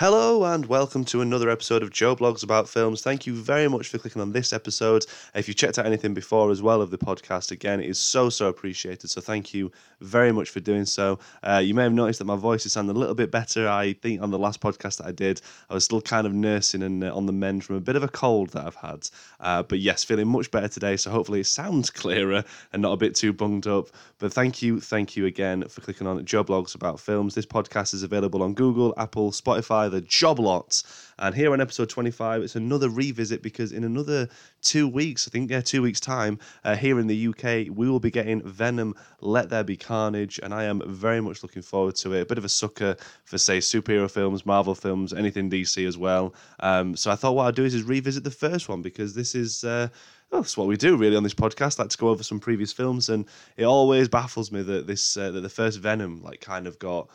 Hello and welcome to another episode of Joe Blogs About Films. Thank you very much for clicking on this episode. If you checked out anything before as well of the podcast, again, it is so, so appreciated. So thank you very much for doing so. Uh, you may have noticed that my voice is sounding a little bit better. I think on the last podcast that I did, I was still kind of nursing and uh, on the mend from a bit of a cold that I've had. Uh, but yes, feeling much better today. So hopefully it sounds clearer and not a bit too bunged up. But thank you, thank you again for clicking on Joe Blogs About Films. This podcast is available on Google, Apple, Spotify, the job lots. And here on episode 25, it's another revisit because in another two weeks, I think, yeah, two weeks' time, uh, here in the UK, we will be getting Venom Let There Be Carnage. And I am very much looking forward to it. A bit of a sucker for, say, superhero films, Marvel films, anything DC as well. Um, so I thought what I'd do is, is revisit the first one because this is. Uh, well, that's what we do really on this podcast. Like to go over some previous films, and it always baffles me that this uh, that the first Venom like kind of got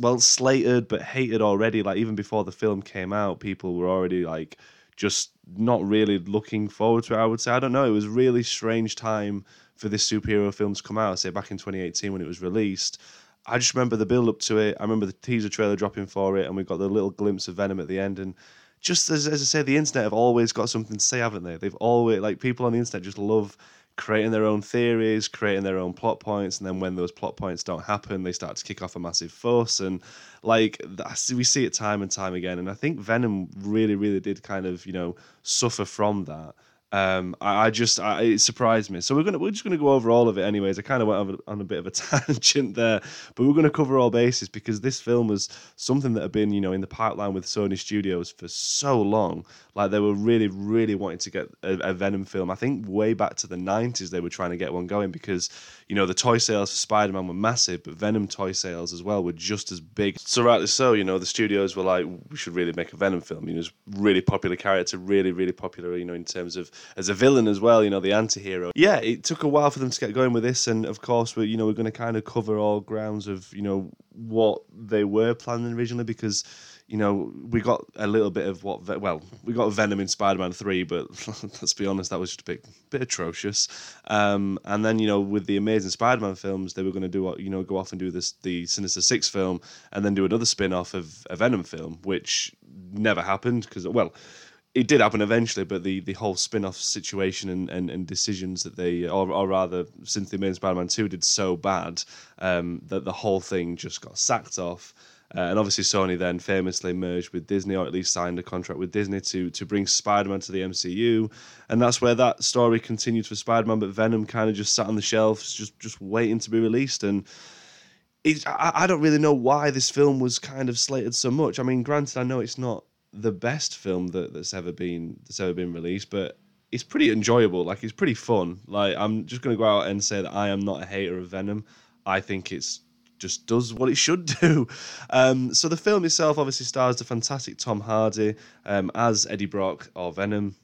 well slated but hated already. Like even before the film came out, people were already like just not really looking forward to it. I would say I don't know. It was really strange time for this superhero film to come out. Say back in 2018 when it was released. I just remember the build up to it. I remember the teaser trailer dropping for it, and we got the little glimpse of Venom at the end. And just as, as I say, the internet have always got something to say, haven't they? They've always like people on the internet just love creating their own theories, creating their own plot points, and then when those plot points don't happen, they start to kick off a massive fuss. And like we see it time and time again. And I think Venom really, really did kind of you know suffer from that. Um, I, I, just I, it surprised me. So we're gonna we're just gonna go over all of it anyways. I kind of went on a bit of a tangent there, but we're gonna cover all bases because this film was something that had been you know in the pipeline with Sony Studios for so long. Like they were really really wanting to get a, a Venom film. I think way back to the nineties they were trying to get one going because you know the toy sales for Spider Man were massive, but Venom toy sales as well were just as big. So rightly so, you know the studios were like we should really make a Venom film. You know, it's really popular character, really really popular. You know in terms of as a villain as well, you know, the anti-hero. Yeah, it took a while for them to get going with this, and of course, we're you know we're going to kind of cover all grounds of you know what they were planning originally because you know we got a little bit of what well we got Venom in Spider-Man three, but let's be honest, that was just a bit bit atrocious. Um, and then you know with the Amazing Spider-Man films, they were going to do what you know go off and do this the Sinister Six film, and then do another spin-off of a Venom film, which never happened because well it did happen eventually, but the, the whole spin off situation and, and, and decisions that they, or, or rather, since the main Spider Man 2 did so bad, um, that the whole thing just got sacked off. Uh, and obviously, Sony then famously merged with Disney, or at least signed a contract with Disney to to bring Spider Man to the MCU, and that's where that story continued for Spider Man. But Venom kind of just sat on the shelves, just just waiting to be released. And I, I don't really know why this film was kind of slated so much. I mean, granted, I know it's not the best film that, that's ever been that's ever been released, but it's pretty enjoyable. Like it's pretty fun. Like I'm just gonna go out and say that I am not a hater of Venom. I think it's just does what it should do. Um, so the film itself obviously stars the fantastic Tom Hardy um, as Eddie Brock or Venom.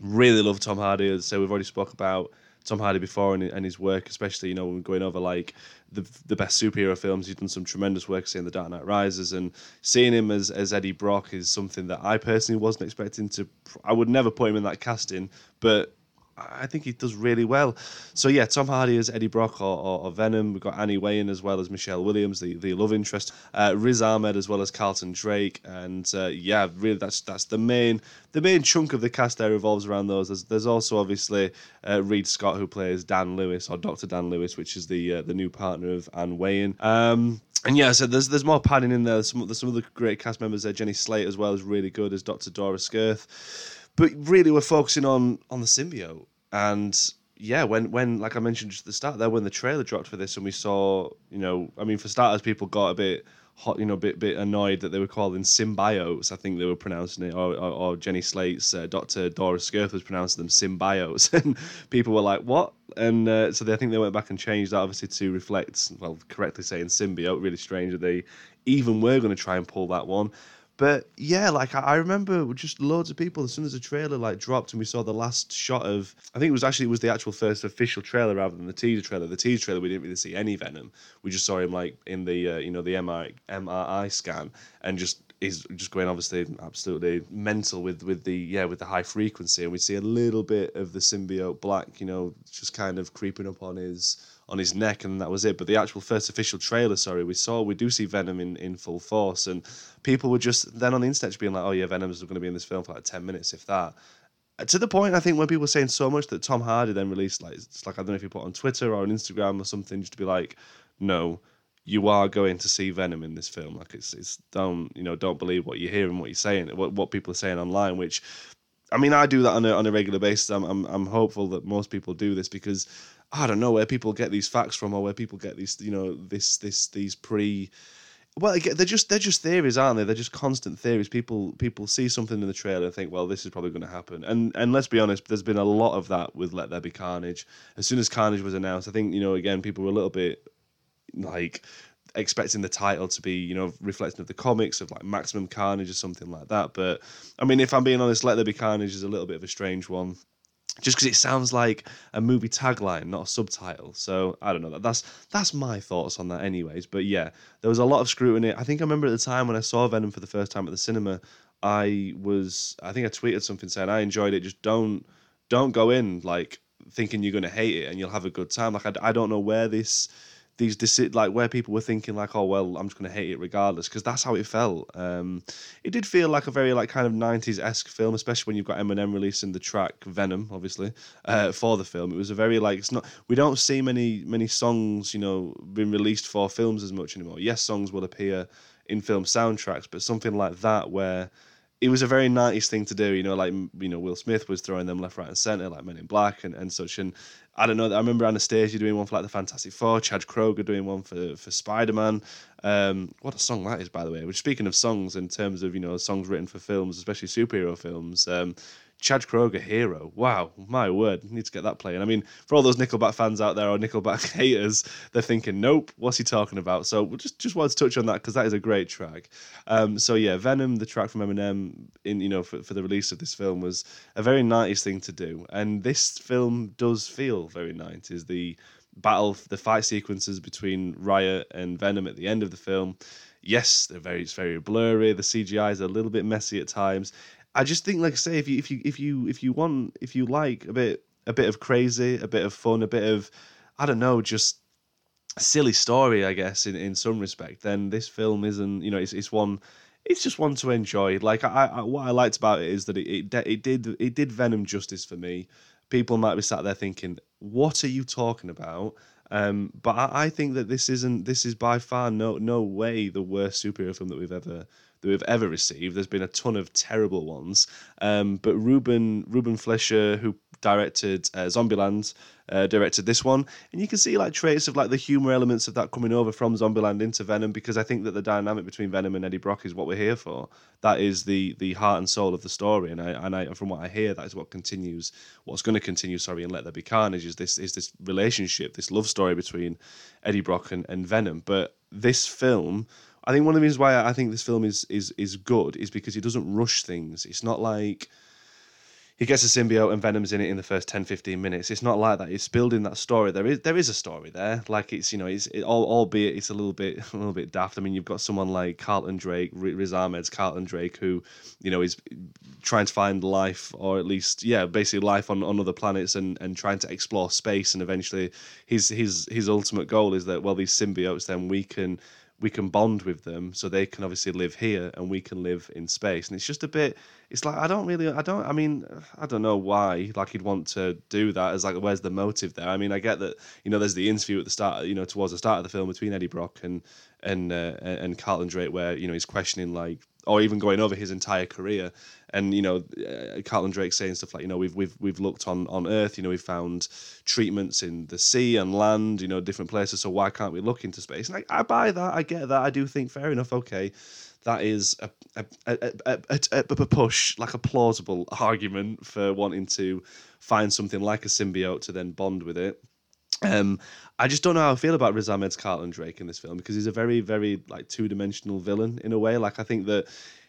Really love Tom Hardy. So we've already spoke about Tom Hardy before and, and his work, especially you know when going over like the the best superhero films. He's done some tremendous work, seeing The Dark Knight Rises, and seeing him as as Eddie Brock is something that I personally wasn't expecting to. I would never put him in that casting, but I think he does really well. So yeah, Tom Hardy as Eddie Brock or, or, or Venom. We've got Anne Weying as well as Michelle Williams, the, the love interest. Uh, Riz Ahmed as well as Carlton Drake, and uh, yeah, really that's that's the main the main chunk of the cast there revolves around those. There's, there's also obviously uh, Reid Scott who plays Dan Lewis or Doctor Dan Lewis, which is the uh, the new partner of Anne Weying. Um, and yeah, so there's there's more padding in there. Some there's some other great cast members there. Jenny Slate as well is really good as Doctor Dora Skirth but really we're focusing on on the symbiote and yeah, when when like I mentioned just at the start there, when the trailer dropped for this, and we saw, you know, I mean, for starters, people got a bit hot, you know, a bit bit annoyed that they were calling symbiotes. I think they were pronouncing it, or, or, or Jenny Slate's uh, Doctor Dora Skirth was pronouncing them symbiotes, and people were like, "What?" And uh, so they, I think they went back and changed that, obviously, to reflect, well, correctly saying symbiote. Really strange that they even were going to try and pull that one. But yeah, like I, remember just loads of people as soon as the trailer like dropped and we saw the last shot of I think it was actually it was the actual first official trailer rather than the teaser trailer. The teaser trailer we didn't really see any Venom. We just saw him like in the uh, you know the MRI, MRI scan and just is just going obviously absolutely mental with with the yeah with the high frequency and we see a little bit of the symbiote black you know just kind of creeping up on his on his neck, and that was it. But the actual first official trailer, sorry, we saw we do see Venom in, in full force, and people were just then on the internet just being like, "Oh yeah, Venom's going to be in this film for like ten minutes, if that." Uh, to the point, I think when people were saying so much that Tom Hardy then released like it's like I don't know if he put on Twitter or on Instagram or something just to be like, "No, you are going to see Venom in this film. Like it's it's don't you know don't believe what you hear and what you're saying, what what people are saying online. Which, I mean, I do that on a on a regular basis. I'm I'm I'm hopeful that most people do this because I don't know where people get these facts from or where people get these you know this this these pre. Well, they're just they're just theories, aren't they? They're just constant theories. People people see something in the trailer and think, well, this is probably going to happen. And and let's be honest, there's been a lot of that with Let There Be Carnage. As soon as Carnage was announced, I think you know again people were a little bit like expecting the title to be, you know, reflecting of the comics of like Maximum Carnage or something like that. But I mean, if I'm being honest, Let There Be Carnage is a little bit of a strange one. Just because it sounds like a movie tagline, not a subtitle. So I don't know. That's that's my thoughts on that, anyways. But yeah, there was a lot of scrutiny. I think I remember at the time when I saw Venom for the first time at the cinema, I was I think I tweeted something saying I enjoyed it. Just don't don't go in like thinking you're gonna hate it and you'll have a good time. Like I, I don't know where this these deci- like where people were thinking like oh well i'm just going to hate it regardless because that's how it felt um, it did feel like a very like kind of 90s-esque film especially when you've got eminem releasing the track venom obviously uh, for the film it was a very like it's not we don't see many many songs you know being released for films as much anymore yes songs will appear in film soundtracks but something like that where it was a very nice thing to do, you know, like you know Will Smith was throwing them left, right, and center, like Men in Black and, and such. And I don't know. I remember Anastacia doing one for like the Fantastic Four, Chad Kroeger doing one for for Spider Man. Um, what a song that is, by the way. Which speaking of songs, in terms of you know songs written for films, especially superhero films, um, Chad Kroeger, Hero. Wow, my word, need to get that playing. I mean, for all those Nickelback fans out there or Nickelback haters, they're thinking, nope, what's he talking about? So just just wanted to touch on that because that is a great track. Um, so yeah, Venom, the track from Eminem, in you know for, for the release of this film was a very nice thing to do, and this film does feel very 90s. The battle, the fight sequences between Riot and Venom at the end of the film yes, they're very it's very blurry. The CGI is a little bit messy at times. I just think, like I say, if you if you if you if you want if you like a bit a bit of crazy, a bit of fun, a bit of I don't know, just silly story, I guess in in some respect, then this film isn't. You know, it's it's one. It's just one to enjoy. Like I, I what I liked about it is that it it, it did it did Venom justice for me. People might be sat there thinking, "What are you talking about?" Um, but I, I think that this isn't. This is by far no no way the worst superhero film that we've ever that we've ever received. There's been a ton of terrible ones, um, but Ruben Ruben Fleischer, who directed uh, Zombieland, uh, directed this one, and you can see like traits of like the humor elements of that coming over from Zombieland into Venom because I think that the dynamic between Venom and Eddie Brock is what we're here for. That is the the heart and soul of the story, and I and I from what I hear, that is what continues. What's going to continue? Sorry, and Let There Be Carnage is this is this relationship, this love story between Eddie Brock and, and Venom. But this film I think one of the reasons why I think this film is is is good is because he doesn't rush things. It's not like he gets a symbiote and Venom's in it in the first 10, 15 minutes. It's not like that. It's building that story. There is there is a story there. Like it's you know it's it, albeit it's a little bit a little bit daft. I mean you've got someone like Carlton Drake, Riz Ahmed's Carlton Drake, who you know is trying to find life or at least yeah basically life on, on other planets and, and trying to explore space and eventually his his his ultimate goal is that well these symbiotes then we can we can bond with them so they can obviously live here and we can live in space. And it's just a bit it's like i don't really i don't i mean i don't know why like he'd want to do that as like where's the motive there? I mean i get that you know there's the interview at the start you know towards the start of the film between eddie brock and and uh, and carlton drake where you know he's questioning like or even going over his entire career. And you know, uh, Carlton Drake saying stuff like, you know, we've we've we've looked on on Earth, you know, we've found treatments in the sea and land, you know, different places. So why can't we look into space? And I, I buy that. I get that. I do think fair enough. Okay, that is a a, a, a, a, a push, like a plausible argument for wanting to find something like a symbiote to then bond with it. Um, I just don't know how I feel about Riz Ahmed's Carlton Drake in this film because he's a very, very like two dimensional villain in a way. Like I think that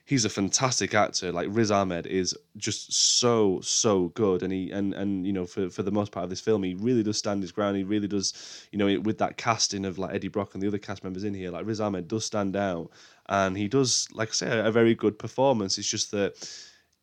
he's a fantastic actor. Like Riz Ahmed is just so so good, and he and and you know for for the most part of this film, he really does stand his ground. He really does, you know, with that casting of like Eddie Brock and the other cast members in here, like Riz Ahmed does stand out, and he does, like I say, a, a very good performance. It's just that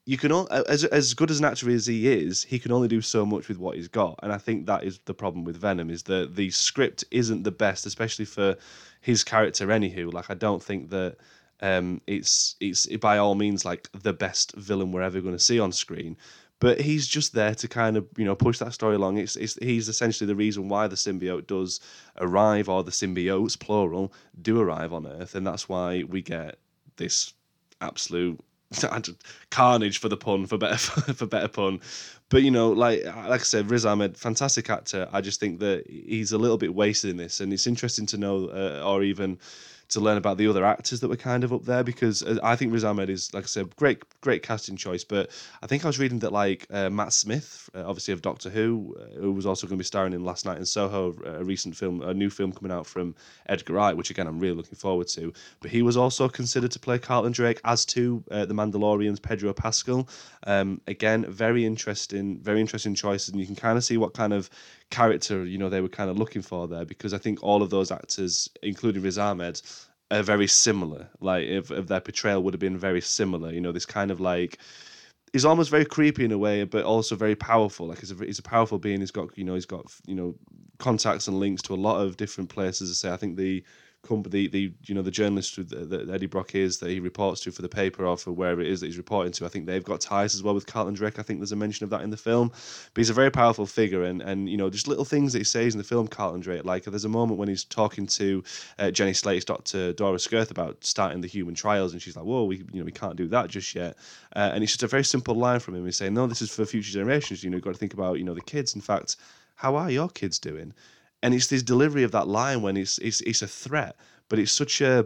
you can all, as as good as actor as he is, he can only do so much with what he's got, and I think that is the problem with Venom is that the script isn't the best, especially for his character. Anywho, like I don't think that um, it's it's by all means like the best villain we're ever going to see on screen. But he's just there to kind of you know push that story along. It's, it's he's essentially the reason why the symbiote does arrive, or the symbiotes plural do arrive on Earth, and that's why we get this absolute carnage for the pun for better for better pun but you know like like i said riz ahmed fantastic actor i just think that he's a little bit wasted in this and it's interesting to know uh, or even to learn about the other actors that were kind of up there because uh, I think Riz Ahmed is, like I said, great great casting choice. But I think I was reading that like uh, Matt Smith, uh, obviously of Doctor Who, uh, who was also going to be starring in Last Night in Soho, a recent film, a new film coming out from Edgar Wright, which again I'm really looking forward to. But he was also considered to play Carlton Drake, as to uh, the Mandalorian's Pedro Pascal. Um, again, very interesting, very interesting choices, and you can kind of see what kind of character you know they were kind of looking for there because I think all of those actors, including Riz Ahmed, are very similar. Like if, if their portrayal would have been very similar, you know, this kind of like he's almost very creepy in a way, but also very powerful. Like he's a he's a powerful being. He's got you know he's got you know contacts and links to a lot of different places. I say I think the company, the you know the journalist that Eddie Brock is that he reports to for the paper or for wherever it is that he's reporting to. I think they've got ties as well with Carlton Drake. I think there's a mention of that in the film. But he's a very powerful figure, and and you know just little things that he says in the film, Carlton Drake. Like there's a moment when he's talking to uh, Jenny Slate's Doctor Dora Skirth about starting the human trials, and she's like, "Whoa, we you know we can't do that just yet." Uh, and it's just a very simple line from him. He's saying, "No, this is for future generations. You know, you've got to think about you know the kids. In fact." How are your kids doing? And it's this delivery of that line when it's it's it's a threat, but it's such a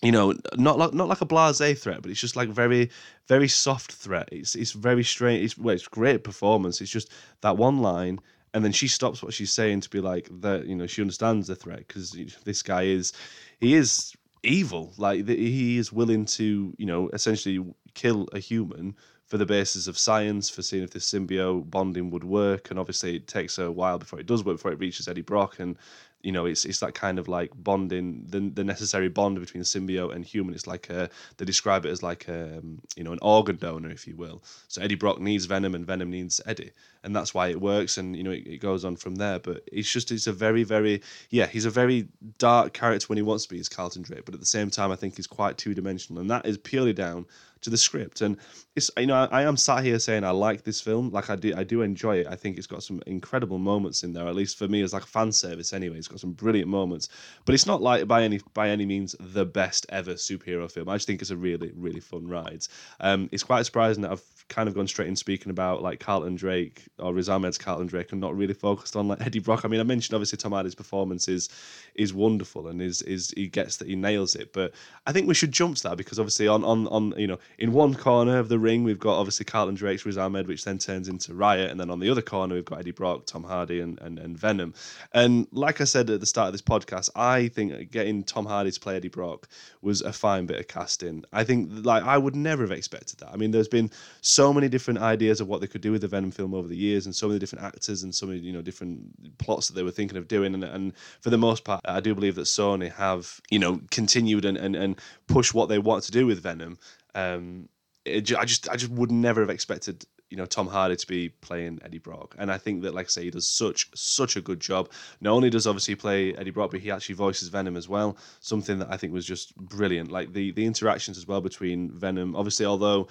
you know, not like not like a blasé threat, but it's just like very, very soft threat. It's it's very strange. It's well, it's great performance. It's just that one line, and then she stops what she's saying to be like that. You know, she understands the threat because this guy is, he is evil. Like he is willing to, you know, essentially kill a human for the basis of science, for seeing if this symbiote bonding would work. And obviously, it takes a while before it does work, before it reaches Eddie Brock. And you know, it's it's that kind of like bonding, the the necessary bond between symbiote and human. It's like a they describe it as like a um, you know an organ donor, if you will. So Eddie Brock needs Venom, and Venom needs Eddie, and that's why it works. And you know, it, it goes on from there. But it's just it's a very very yeah, he's a very dark character when he wants to be. He's Carlton Drake, but at the same time, I think he's quite two dimensional, and that is purely down to the script. And it's you know I, I, am sat here saying I like this film, like I do I do enjoy it. I think it's got some incredible moments in there, at least for me as like fan service. Anyway, it's got some brilliant moments, but it's not like by any by any means the best ever superhero film. I just think it's a really really fun ride. Um, it's quite surprising that I've kind of gone straight in speaking about like Carlton Drake or Riz Ahmed's Carlton Drake and not really focused on like Eddie Brock. I mean, I mentioned obviously Tom Hardy's performance is is wonderful and is is he gets that he nails it, but I think we should jump to that because obviously on on on you know in one corner of the ring we've got obviously Carlton Drake's Riz Ahmed, which then turns into Riot, and then on the other corner we've got Eddie Brock, Tom Hardy, and and, and Venom. And like I said at the start of this podcast, I think getting Tom Hardy to play Eddie Brock was a fine bit of casting. I think like I would never have expected that. I mean, there's been so many different ideas of what they could do with the Venom film over the years, and so many different actors and so many you know different plots that they were thinking of doing. And, and for the most part, I do believe that Sony have you know continued and and, and push what they want to do with Venom. Um, it, I just I just would never have expected you know Tom Hardy to be playing Eddie Brock, and I think that like I say he does such such a good job. Not only does obviously play Eddie Brock, but he actually voices Venom as well. Something that I think was just brilliant. Like the the interactions as well between Venom. Obviously, although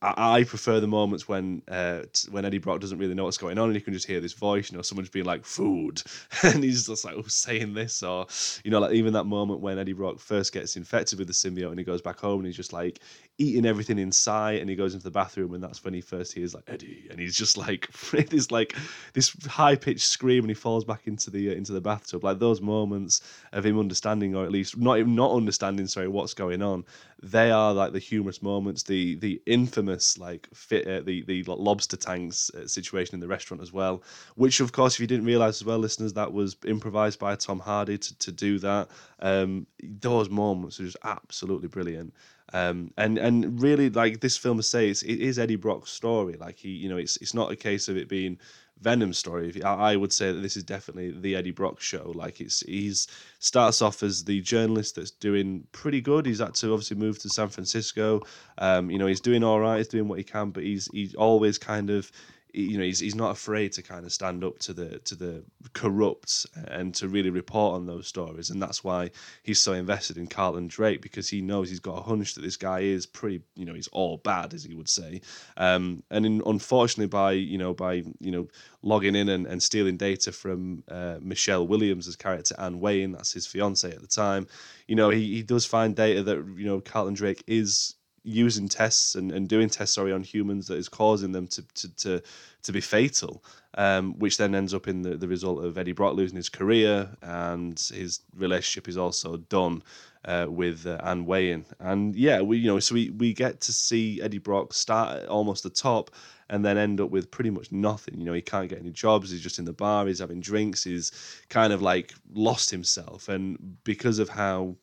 I, prefer the moments when uh, when Eddie Brock doesn't really know what's going on and you can just hear this voice, you know, someone's being like food, and he's just like oh, saying this, or you know, like even that moment when Eddie Brock first gets infected with the symbiote and he goes back home and he's just like eating everything in sight, and he goes into the bathroom and that's when he first hears like Eddie, and he's just like this like this high pitched scream and he falls back into the uh, into the bathtub. Like those moments of him understanding, or at least not not understanding, sorry, what's going on, they are like the humorous moments, the the infamous like fit uh, the the lobster tanks uh, situation in the restaurant as well. Which of course, if you didn't realize as well, listeners, that was improvised by Tom Hardy to to do that. Um, those moments are just absolutely brilliant. Um, and and really like this film says, it is Eddie Brock's story. Like he, you know, it's it's not a case of it being Venom story. I would say that this is definitely the Eddie Brock show. Like it's he's starts off as the journalist that's doing pretty good. He's had to obviously move to San Francisco. Um, you know, he's doing all right. He's doing what he can, but he's he's always kind of you know he's, he's not afraid to kind of stand up to the to the corrupt and to really report on those stories. And that's why he's so invested in Carlton Drake because he knows he's got a hunch that this guy is pretty you know he's all bad as he would say. Um, and in, unfortunately by you know by you know logging in and, and stealing data from uh, Michelle Williams' character Anne Weying that's his fiance at the time you know he, he does find data that you know Carlton Drake is using tests and, and doing tests sorry on humans that is causing them to to to, to be fatal, um, which then ends up in the, the result of Eddie Brock losing his career and his relationship is also done uh, with uh, Anne Weying. And yeah, we you know so we we get to see Eddie Brock start at almost the top and then end up with pretty much nothing. You know, he can't get any jobs. He's just in the bar. He's having drinks. He's kind of like lost himself, and because of how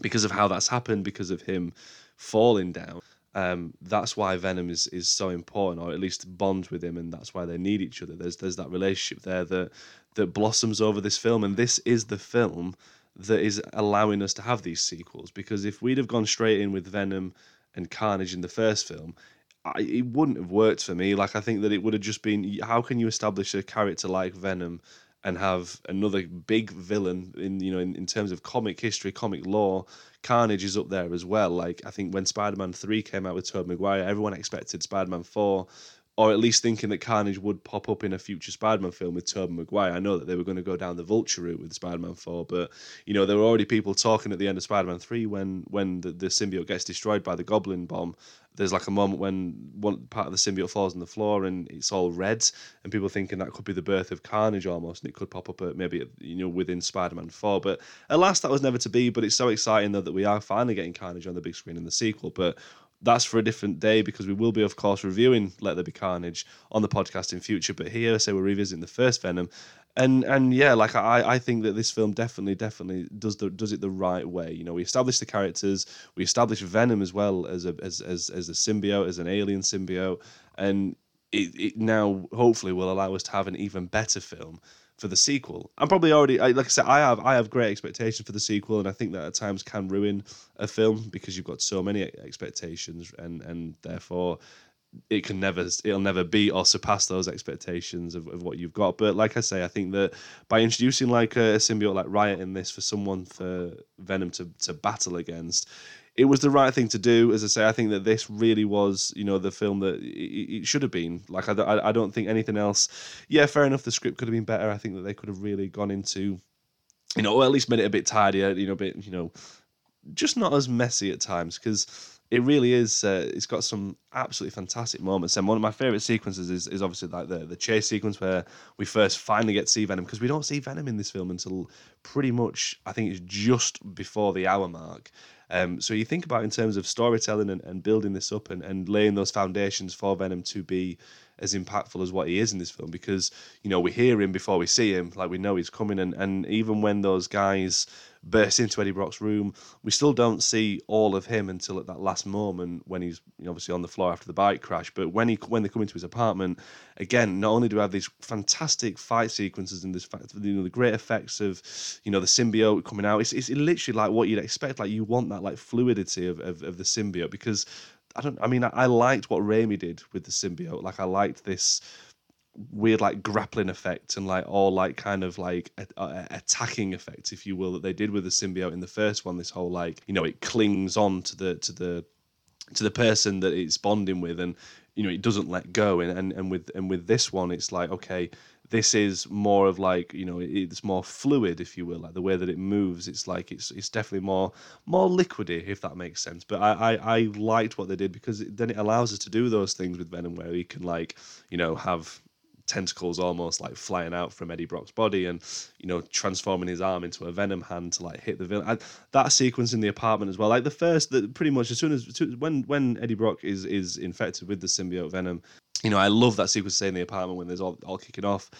because of how that's happened, because of him falling down. Um, that's why Venom is is so important, or at least bonds with him, and that's why they need each other. There's there's that relationship there that that blossoms over this film, and this is the film that is allowing us to have these sequels. Because if we'd have gone straight in with Venom and Carnage in the first film, I, it wouldn't have worked for me. Like I think that it would have just been how can you establish a character like Venom and have another big villain in you know in, in terms of comic history, comic lore. Carnage is up there as well. Like I think when Spider-Man three came out with Tobey Maguire, everyone expected Spider-Man four or at least thinking that Carnage would pop up in a future Spider-Man film with Tobey Maguire. I know that they were going to go down the Vulture route with Spider-Man 4, but you know there were already people talking at the end of Spider-Man 3 when when the, the symbiote gets destroyed by the Goblin bomb. There's like a moment when one part of the symbiote falls on the floor and it's all red, and people thinking that could be the birth of Carnage almost, and it could pop up at maybe you know within Spider-Man 4. But alas, that was never to be. But it's so exciting though that we are finally getting Carnage on the big screen in the sequel. But that's for a different day because we will be, of course, reviewing Let There Be Carnage on the podcast in future. But here, say we're revisiting the first Venom, and and yeah, like I, I think that this film definitely, definitely does the does it the right way. You know, we establish the characters, we establish Venom as well as a as as, as a symbiote, as an alien symbiote, and it, it now hopefully will allow us to have an even better film for the sequel. I'm probably already like I said, I have I have great expectations for the sequel, and I think that at times can ruin a film because you've got so many expectations, and and therefore it can never it'll never beat or surpass those expectations of, of what you've got. But like I say, I think that by introducing like a symbiote like Riot in this for someone for Venom to to battle against, it was the right thing to do. As I say, I think that this really was, you know, the film that it, it should have been. Like, I, I don't think anything else. Yeah, fair enough. The script could have been better. I think that they could have really gone into, you know, or at least made it a bit tidier. You know, a bit, you know, just not as messy at times because it really is. Uh, it's got some absolutely fantastic moments, and one of my favorite sequences is, is obviously like the the chase sequence where we first finally get to see Venom because we don't see Venom in this film until pretty much I think it's just before the hour mark. Um, so you think about in terms of storytelling and, and building this up and, and laying those foundations for Venom to be as impactful as what he is in this film because you know we hear him before we see him like we know he's coming. And, and even when those guys burst into Eddie Brock's room we still don't see all of him until at that last moment when he's obviously on the floor after the bike crash. But when he when they come into his apartment again not only do we have these fantastic fight sequences and this you know the great effects of you know the symbiote coming out it's, it's literally like what you'd expect. Like you want that like fluidity of, of, of the symbiote because I don't. I mean, I, I liked what Raimi did with the symbiote. Like, I liked this weird like grappling effect and like all like kind of like a, a, attacking effect if you will that they did with the symbiote in the first one this whole like you know it clings on to the to the to the person that it's bonding with and you know it doesn't let go and and, and with and with this one it's like okay this is more of like you know it's more fluid if you will like the way that it moves it's like it's it's definitely more more liquidy if that makes sense but i i, I liked what they did because then it allows us to do those things with venom where we can like you know have tentacles almost like flying out from Eddie Brock's body and you know transforming his arm into a venom hand to like hit the villain. And that sequence in the apartment as well, like the first that pretty much as soon as when when Eddie Brock is is infected with the symbiote venom, you know, I love that sequence in the apartment when there's all, all kicking off.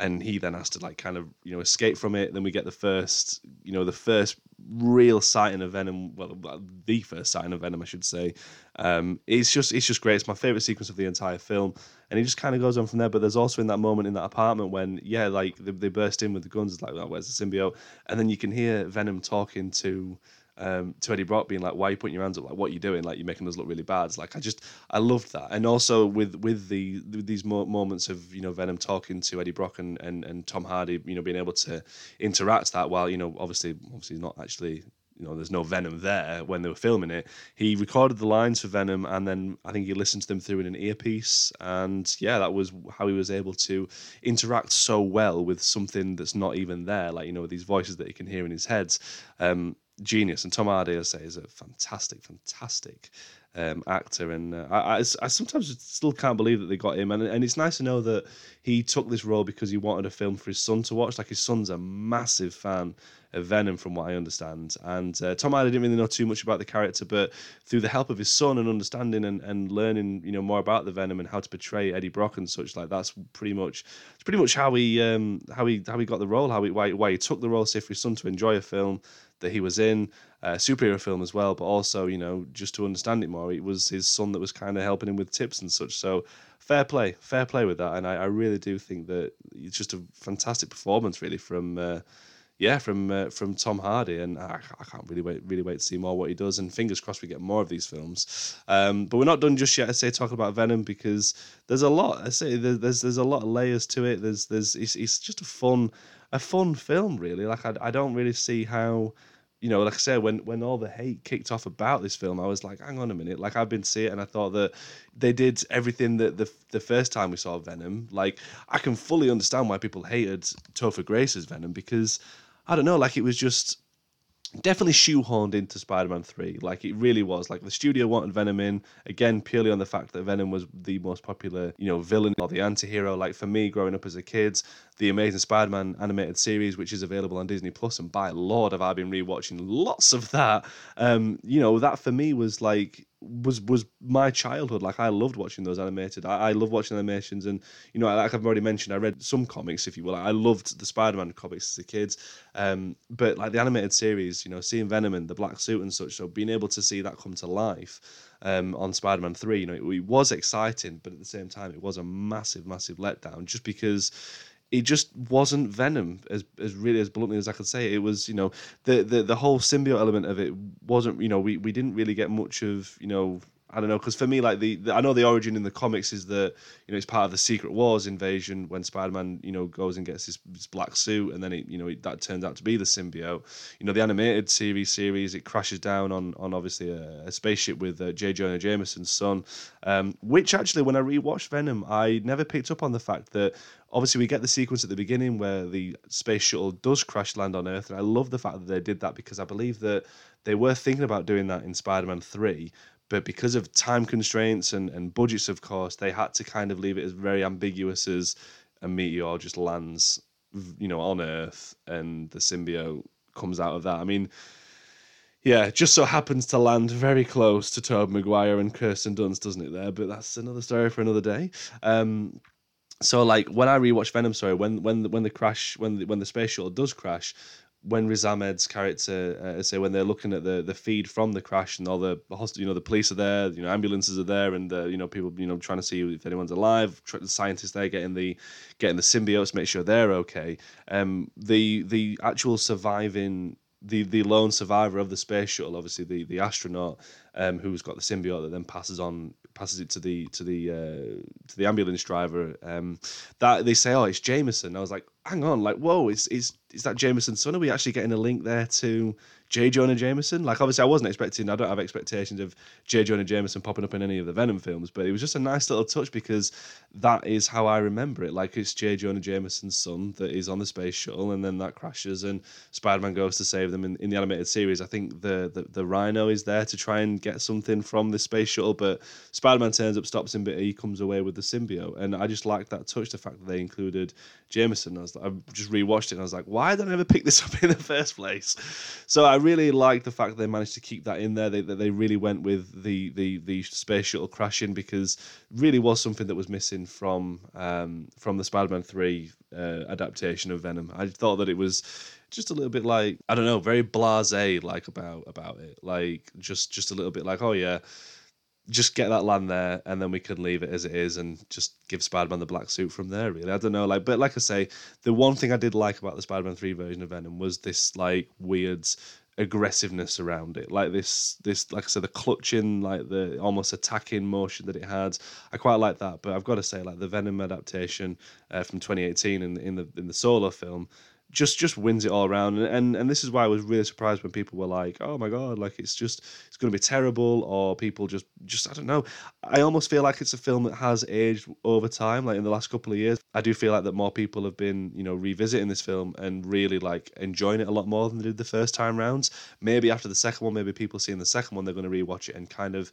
and he then has to like kind of you know escape from it. Then we get the first you know the first real sighting of Venom, well the first sighting of Venom, I should say. Um, it's just it's just great. It's my favorite sequence of the entire film, and he just kind of goes on from there. But there's also in that moment in that apartment when yeah, like they, they burst in with the guns, it's like oh, where's the symbiote, and then you can hear Venom talking to um, to Eddie Brock being like, "Why are you putting your hands up? Like, what are you doing? Like, you're making us look really bad." It's like I just I loved that, and also with with the with these mo- moments of you know Venom talking to Eddie Brock and, and and Tom Hardy, you know, being able to interact that while you know obviously obviously not actually you know, there's no Venom there when they were filming it. He recorded the lines for Venom, and then I think he listened to them through in an earpiece. And yeah, that was how he was able to interact so well with something that's not even there, like you know, these voices that he can hear in his head. Um, genius. And Tom Hardy, I say, is a fantastic, fantastic um, actor. And uh, I, I, I, sometimes still can't believe that they got him. And, and it's nice to know that he took this role because he wanted a film for his son to watch. Like his son's a massive fan of Venom, from what I understand. And uh, Tom Hardy didn't really know too much about the character, but through the help of his son and understanding and, and learning, you know, more about the Venom and how to portray Eddie Brock and such, like that's pretty much it's pretty much how he um, how he how he got the role, how he why, why he took the role, say for his son to enjoy a film that he was in, a superhero film as well, but also, you know, just to understand it more, it was his son that was kind of helping him with tips and such. So fair play, fair play with that. And I, I really do think that it's just a fantastic performance, really, from. Uh, yeah, from uh, from Tom Hardy, and I, I, can't really wait really wait to see more what he does. And fingers crossed we get more of these films. Um, but we're not done just yet. I say talking about Venom because there's a lot. I say there's there's a lot of layers to it. There's there's it's, it's just a fun a fun film really. Like I I don't really see how you know, like I said, when when all the hate kicked off about this film, I was like, hang on a minute. Like I've been seeing it, and I thought that they did everything that the the first time we saw Venom. Like I can fully understand why people hated Topher Grace's Venom because I don't know, like it was just definitely shoehorned into Spider-Man 3 like it really was. Like the studio wanted Venom in again purely on the fact that Venom was the most popular you know villain or the anti-hero. Like for me growing up as a kid the Amazing Spider-Man animated series, which is available on Disney Plus, and by Lord, have I been rewatching lots of that. Um, you know, that for me was like was was my childhood. Like I loved watching those animated. I, I love watching animations, and you know, like I've already mentioned, I read some comics, if you will. I loved the Spider-Man comics as a kid, um, but like the animated series, you know, seeing Venom and the black suit and such, so being able to see that come to life. Um, on Spider-Man 3, you know, it, it was exciting, but at the same time, it was a massive, massive letdown just because it just wasn't Venom as as really as bluntly as I could say. It was you know the the the whole symbiote element of it wasn't you know we we didn't really get much of you know I don't know because for me, like the, the, I know the origin in the comics is that you know it's part of the Secret Wars invasion when Spider-Man you know goes and gets his, his black suit and then it you know it, that turns out to be the symbiote. You know the animated series series it crashes down on on obviously a, a spaceship with uh, J. Jonah Jameson's son, um, which actually when I rewatched Venom I never picked up on the fact that obviously we get the sequence at the beginning where the space shuttle does crash land on Earth and I love the fact that they did that because I believe that they were thinking about doing that in Spider-Man 3 but because of time constraints and, and budgets, of course, they had to kind of leave it as very ambiguous as a meteor just lands, you know, on Earth and the symbiote comes out of that. I mean, yeah, just so happens to land very close to Tobey Maguire and Kirsten Dunst, doesn't it? There, but that's another story for another day. Um, so like when I rewatch Venom, sorry, when when when the crash, when the, when the space shuttle does crash, when Riz Ahmed's character, uh, say when they're looking at the, the feed from the crash and all the you know the police are there, you know ambulances are there, and the, you know people you know trying to see if anyone's alive. The scientists there getting the getting the symbiotes, make sure they're okay. Um, the the actual surviving the the lone survivor of the space shuttle, obviously the the astronaut, um, who's got the symbiote that then passes on passes it to the to the uh, to the ambulance driver. Um, that they say, oh, it's Jameson. I was like, hang on, like, whoa, it's is is that Jameson's son? Are we actually getting a link there to J. Jonah Jameson? Like, obviously, I wasn't expecting. I don't have expectations of J. Jonah Jameson popping up in any of the Venom films, but it was just a nice little touch because that is how I remember it. Like, it's J. Jonah Jameson's son that is on the space shuttle, and then that crashes, and Spider-Man goes to save them. In, in the animated series, I think the, the the Rhino is there to try and get something from the space shuttle, but Spider-Man turns up, stops him, but he comes away with the symbiote, and I just liked that touch. The fact that they included Jameson, I was I just rewatched it, and I was like, why why did I ever pick this up in the first place? So I really like the fact they managed to keep that in there. They, they really went with the, the the space shuttle crashing because really was something that was missing from um, from the Spider-Man three uh, adaptation of Venom. I thought that it was just a little bit like I don't know, very blasé like about about it. Like just just a little bit like oh yeah just get that land there and then we can leave it as it is and just give Spider-Man the black suit from there really. I don't know like but like I say the one thing I did like about the Spider-Man 3 version of Venom was this like weird aggressiveness around it like this this like I said the clutching like the almost attacking motion that it had I quite like that but I've got to say like the Venom adaptation uh, from 2018 in, in the in the solo film just just wins it all around. And, and and this is why I was really surprised when people were like oh my god like it's just it's going to be terrible or people just just I don't know. I almost feel like it's a film that has aged over time like in the last couple of years. I do feel like that more people have been you know revisiting this film and really like enjoying it a lot more than they did the first time rounds maybe after the second one maybe people seeing the second one they're going to rewatch it and kind of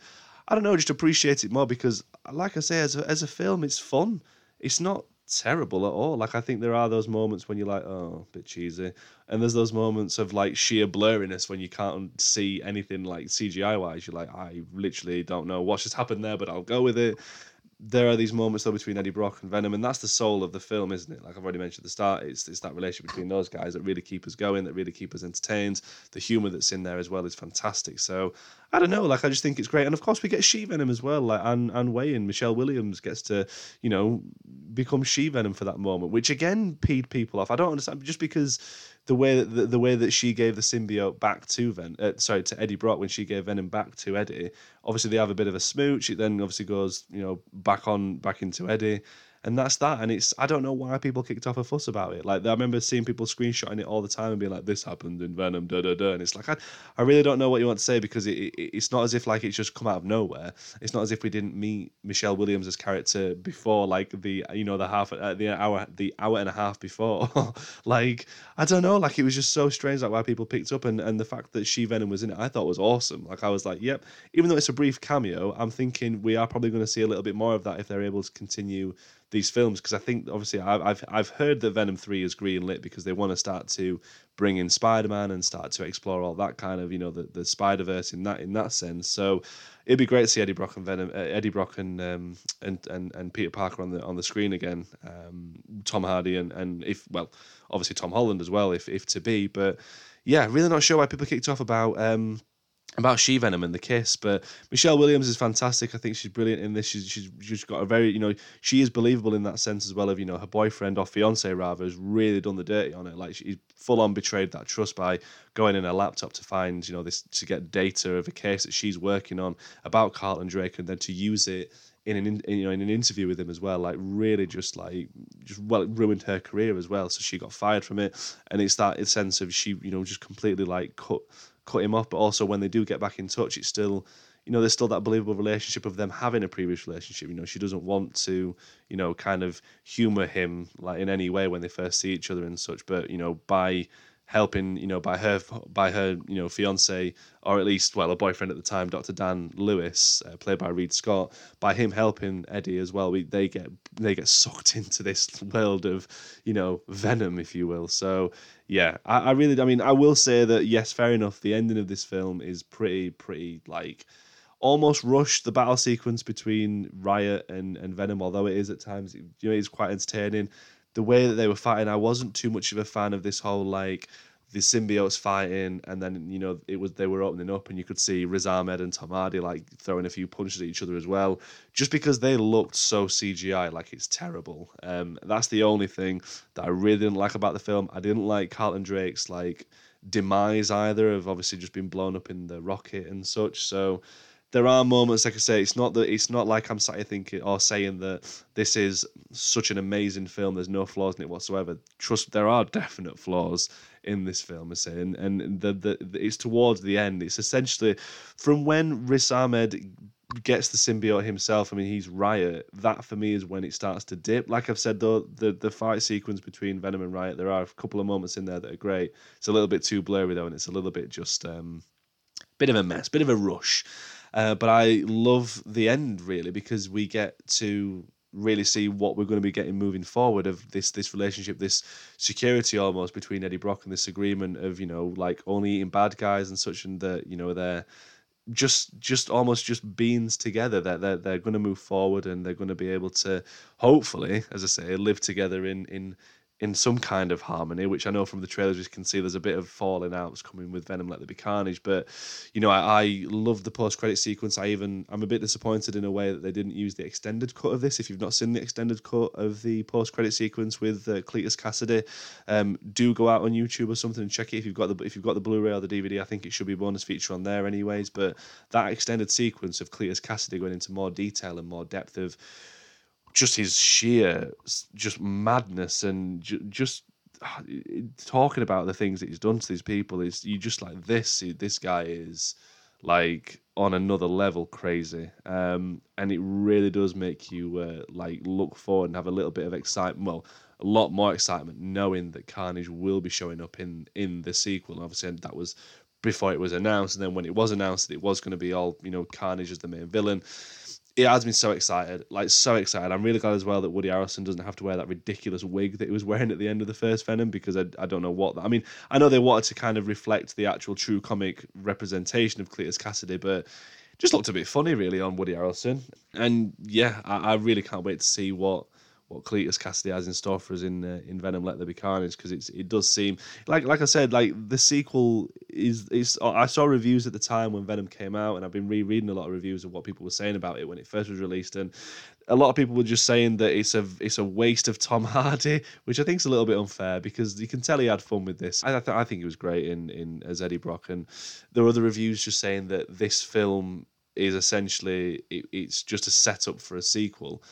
I don't know just appreciate it more because like I say as a, as a film it's fun. It's not terrible at all. Like I think there are those moments when you're like, oh, a bit cheesy, and there's those moments of like sheer blurriness when you can't see anything like CGI wise. You're like, I literally don't know what just happened there, but I'll go with it there are these moments though between Eddie Brock and Venom, and that's the soul of the film, isn't it? Like I've already mentioned at the start, it's it's that relationship between those guys that really keep us going, that really keep us entertained. The humor that's in there as well is fantastic. So I don't know, like I just think it's great, and of course we get She Venom as well. Like Anne Anne Weying, Michelle Williams gets to you know become She Venom for that moment, which again peed people off. I don't understand just because the way that the, the, way that she gave the symbiote back to Ven, uh, sorry, to Eddie Brock when she gave Venom back to Eddie. Obviously, they have a bit of a smooch. It then obviously goes, you know, back on back into Eddie, and that's that. And it's I don't know why people kicked off a fuss about it. Like I remember seeing people screenshotting it all the time and being like, "This happened in Venom," da da da. And it's like I, I really don't know what you want to say because it, it, it's not as if like it's just come out of nowhere. It's not as if we didn't meet Michelle Williams' character before, like the you know the half uh, the hour the hour and a half before. like I don't know, like it was just so strange like why people picked up and and the fact that she Venom was in it, I thought was awesome. Like I was like, yep. Even though it's a brief cameo, I'm thinking we are probably going to see a little bit more of that if they're able to continue these films because I think obviously I've I've heard that Venom three is greenlit because they want to start to bring in Spider Man and start to explore all that kind of you know the, the Spider Verse in that in that sense. So it'd be great to see Eddie Brock and Venom, uh, Eddie Brock and, um, and and and Peter Parker on the on the screen again. Um, Tom Hardy and and if well obviously Tom Holland as well if if to be, but yeah, really not sure why people kicked off about. Um, about She Venom and the kiss, but Michelle Williams is fantastic. I think she's brilliant in this. She's she's just got a very you know she is believable in that sense as well. Of you know her boyfriend or fiance rather has really done the dirty on it. Like she's full on betrayed that trust by going in her laptop to find you know this to get data of a case that she's working on about Carlton Drake and then to use it in an in, you know in an interview with him as well. Like really just like just well it ruined her career as well. So she got fired from it, and it's that sense of she you know just completely like cut cut him off. But also when they do get back in touch, it's still you know, there's still that believable relationship of them having a previous relationship. You know, she doesn't want to, you know, kind of humor him like in any way when they first see each other and such. But you know, by helping, you know, by her by her, you know, fiance or at least well, a boyfriend at the time, Dr. Dan Lewis, uh, played by Reid Scott, by him helping Eddie as well, we they get they get sucked into this world of, you know, venom, if you will. So yeah, I, I really, I mean, I will say that yes, fair enough. The ending of this film is pretty, pretty like almost rushed the battle sequence between Riot and, and Venom, although it is at times, you know, it is quite entertaining the way that they were fighting, I wasn't too much of a fan of this whole like the symbiotes fighting, and then you know it was they were opening up, and you could see Riz Ahmed and Tom Hardy like throwing a few punches at each other as well, just because they looked so CGI, like it's terrible. Um, that's the only thing that I really didn't like about the film. I didn't like Carlton Drake's like demise either, of obviously just being blown up in the rocket and such. So there are moments, like I say, it's not that it's not like I'm sat here thinking or saying that this is such an amazing film. There's no flaws in it whatsoever. Trust, there are definite flaws in this film. I say, and and the, the, the it's towards the end. It's essentially from when Riz Ahmed gets the symbiote himself. I mean, he's Riot. That for me is when it starts to dip. Like I've said, though, the the fight sequence between Venom and Riot, there are a couple of moments in there that are great. It's a little bit too blurry though, and it's a little bit just um, bit of a mess, bit of a rush. Uh, but I love the end really because we get to really see what we're going to be getting moving forward of this this relationship, this security almost between Eddie Brock and this agreement of you know like only eating bad guys and such, and that you know they're just just almost just beings together. That they're, they're going to move forward and they're going to be able to hopefully as i say live together in in in some kind of harmony, which I know from the trailers you can see there's a bit of falling outs coming with Venom Let There Be Carnage. But you know, I, I love the post credit sequence. I even I'm a bit disappointed in a way that they didn't use the extended cut of this. If you've not seen the extended cut of the post credit sequence with uh, Cletus Kasady, um, do go out on YouTube or something and check it if you've got the if you've got the Blu-ray or the DVD. I think it should be a bonus feature on there anyways. But that extended sequence of Cletus Kasady going into more detail and more depth of just his sheer just madness and ju- just talking about the things that he's done to these people is you just like this this guy is like on another level crazy. Um, and it really does make you uh, like look forward and have a little bit of excitement well a lot more excitement knowing that carnage will be showing up in in the sequel. And obviously that was before it was announced and then when it was announced that it was going to be all you know carnage as the main villain it has me so excited, like so excited. I'm really glad as well that Woody Harrelson doesn't have to wear that ridiculous wig that he was wearing at the end of the first Venom because I, I don't know what that. I mean, I know they wanted to kind of reflect the actual true comic representation of Cletus Kasady, but just looked a bit funny really on Woody Harrelson. And yeah, I, I really can't wait to see what what Cletus Kasady has in store for us in uh, in Venom: Let There Be Carnage because it's it does seem like like I said like the sequel is is I saw reviews at the time when Venom came out and I've been rereading a lot of reviews of what people were saying about it when it first was released and a lot of people were just saying that it's a it's a waste of Tom Hardy which I think is a little bit unfair because you can tell he had fun with this. I th- I think it was great in in as Eddie Brock and there were other reviews just saying that this film is essentially it, it's just a setup for a sequel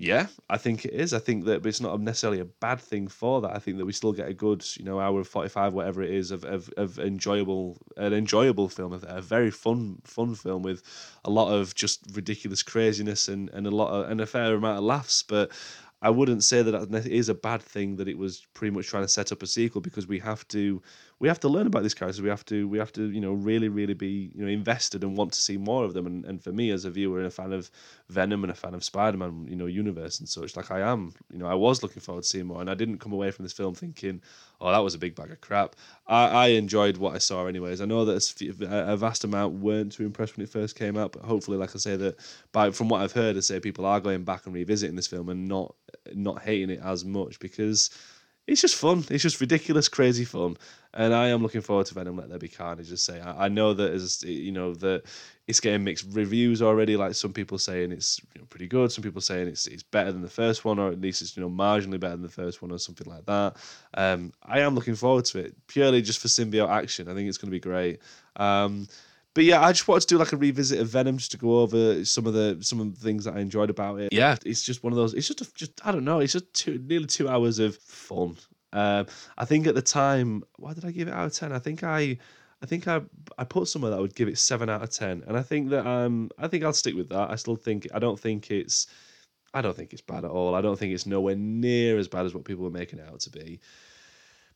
yeah, I think it is. I think that it's not necessarily a bad thing for that. I think that we still get a good, you know, hour forty five, whatever it is, of, of, of enjoyable, an enjoyable film, a very fun, fun film with a lot of just ridiculous craziness and, and a lot of, and a fair amount of laughs. But I wouldn't say that that is a bad thing that it was pretty much trying to set up a sequel because we have to we have to learn about these characters. We have to we have to you know really really be you know invested and want to see more of them. And, and for me as a viewer and a fan of Venom and a fan of Spider Man you know universe and such, like I am, you know I was looking forward to seeing more, and I didn't come away from this film thinking, oh that was a big bag of crap. I, I enjoyed what I saw anyways. I know that a vast amount weren't too impressed when it first came out, but hopefully, like I say, that by from what I've heard, I say people are going back and revisiting this film and not not hating it as much because it's just fun. It's just ridiculous, crazy fun, and I am looking forward to Venom. Let there be carnage. Just say I, I know that as you know that it's getting mixed reviews already. Like some people saying it's you know, pretty good, some people saying it's it's better than the first one, or at least it's you know marginally better than the first one, or something like that. Um, I am looking forward to it purely just for symbiote action. I think it's going to be great. Um, but yeah, I just wanted to do like a revisit of Venom just to go over some of the some of the things that I enjoyed about it. Yeah, it's just one of those. It's just a, just I don't know. It's just two nearly two hours of fun. Um, I think at the time, why did I give it out of ten? I think I, I think I I put somewhere that I would give it seven out of ten, and I think that um I think I'll stick with that. I still think I don't think it's I don't think it's bad at all. I don't think it's nowhere near as bad as what people were making it out to be.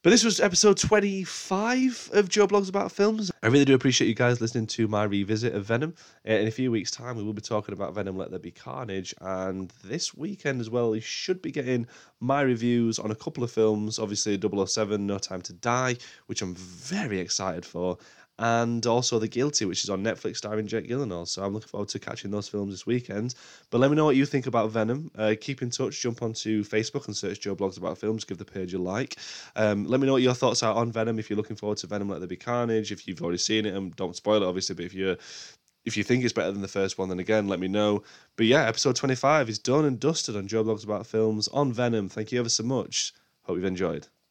But this was episode 25 of Joe Blogs About Films. I really do appreciate you guys listening to my revisit of Venom. Uh, in a few weeks' time, we will be talking about Venom Let There Be Carnage. And this weekend as well, you should be getting my reviews on a couple of films. Obviously, 007 No Time to Die, which I'm very excited for and also The Guilty, which is on Netflix starring Jake Gyllenhaal. So I'm looking forward to catching those films this weekend. But let me know what you think about Venom. Uh, keep in touch. Jump onto Facebook and search Joe Blogs About Films. Give the page a like. Um, let me know what your thoughts are on Venom. If you're looking forward to Venom Let There Be Carnage. If you've already seen it, and don't spoil it, obviously. But if you're if you think it's better than the first one, then again, let me know. But yeah, episode 25 is done and dusted on Joe Blogs About Films on Venom. Thank you ever so much. Hope you've enjoyed.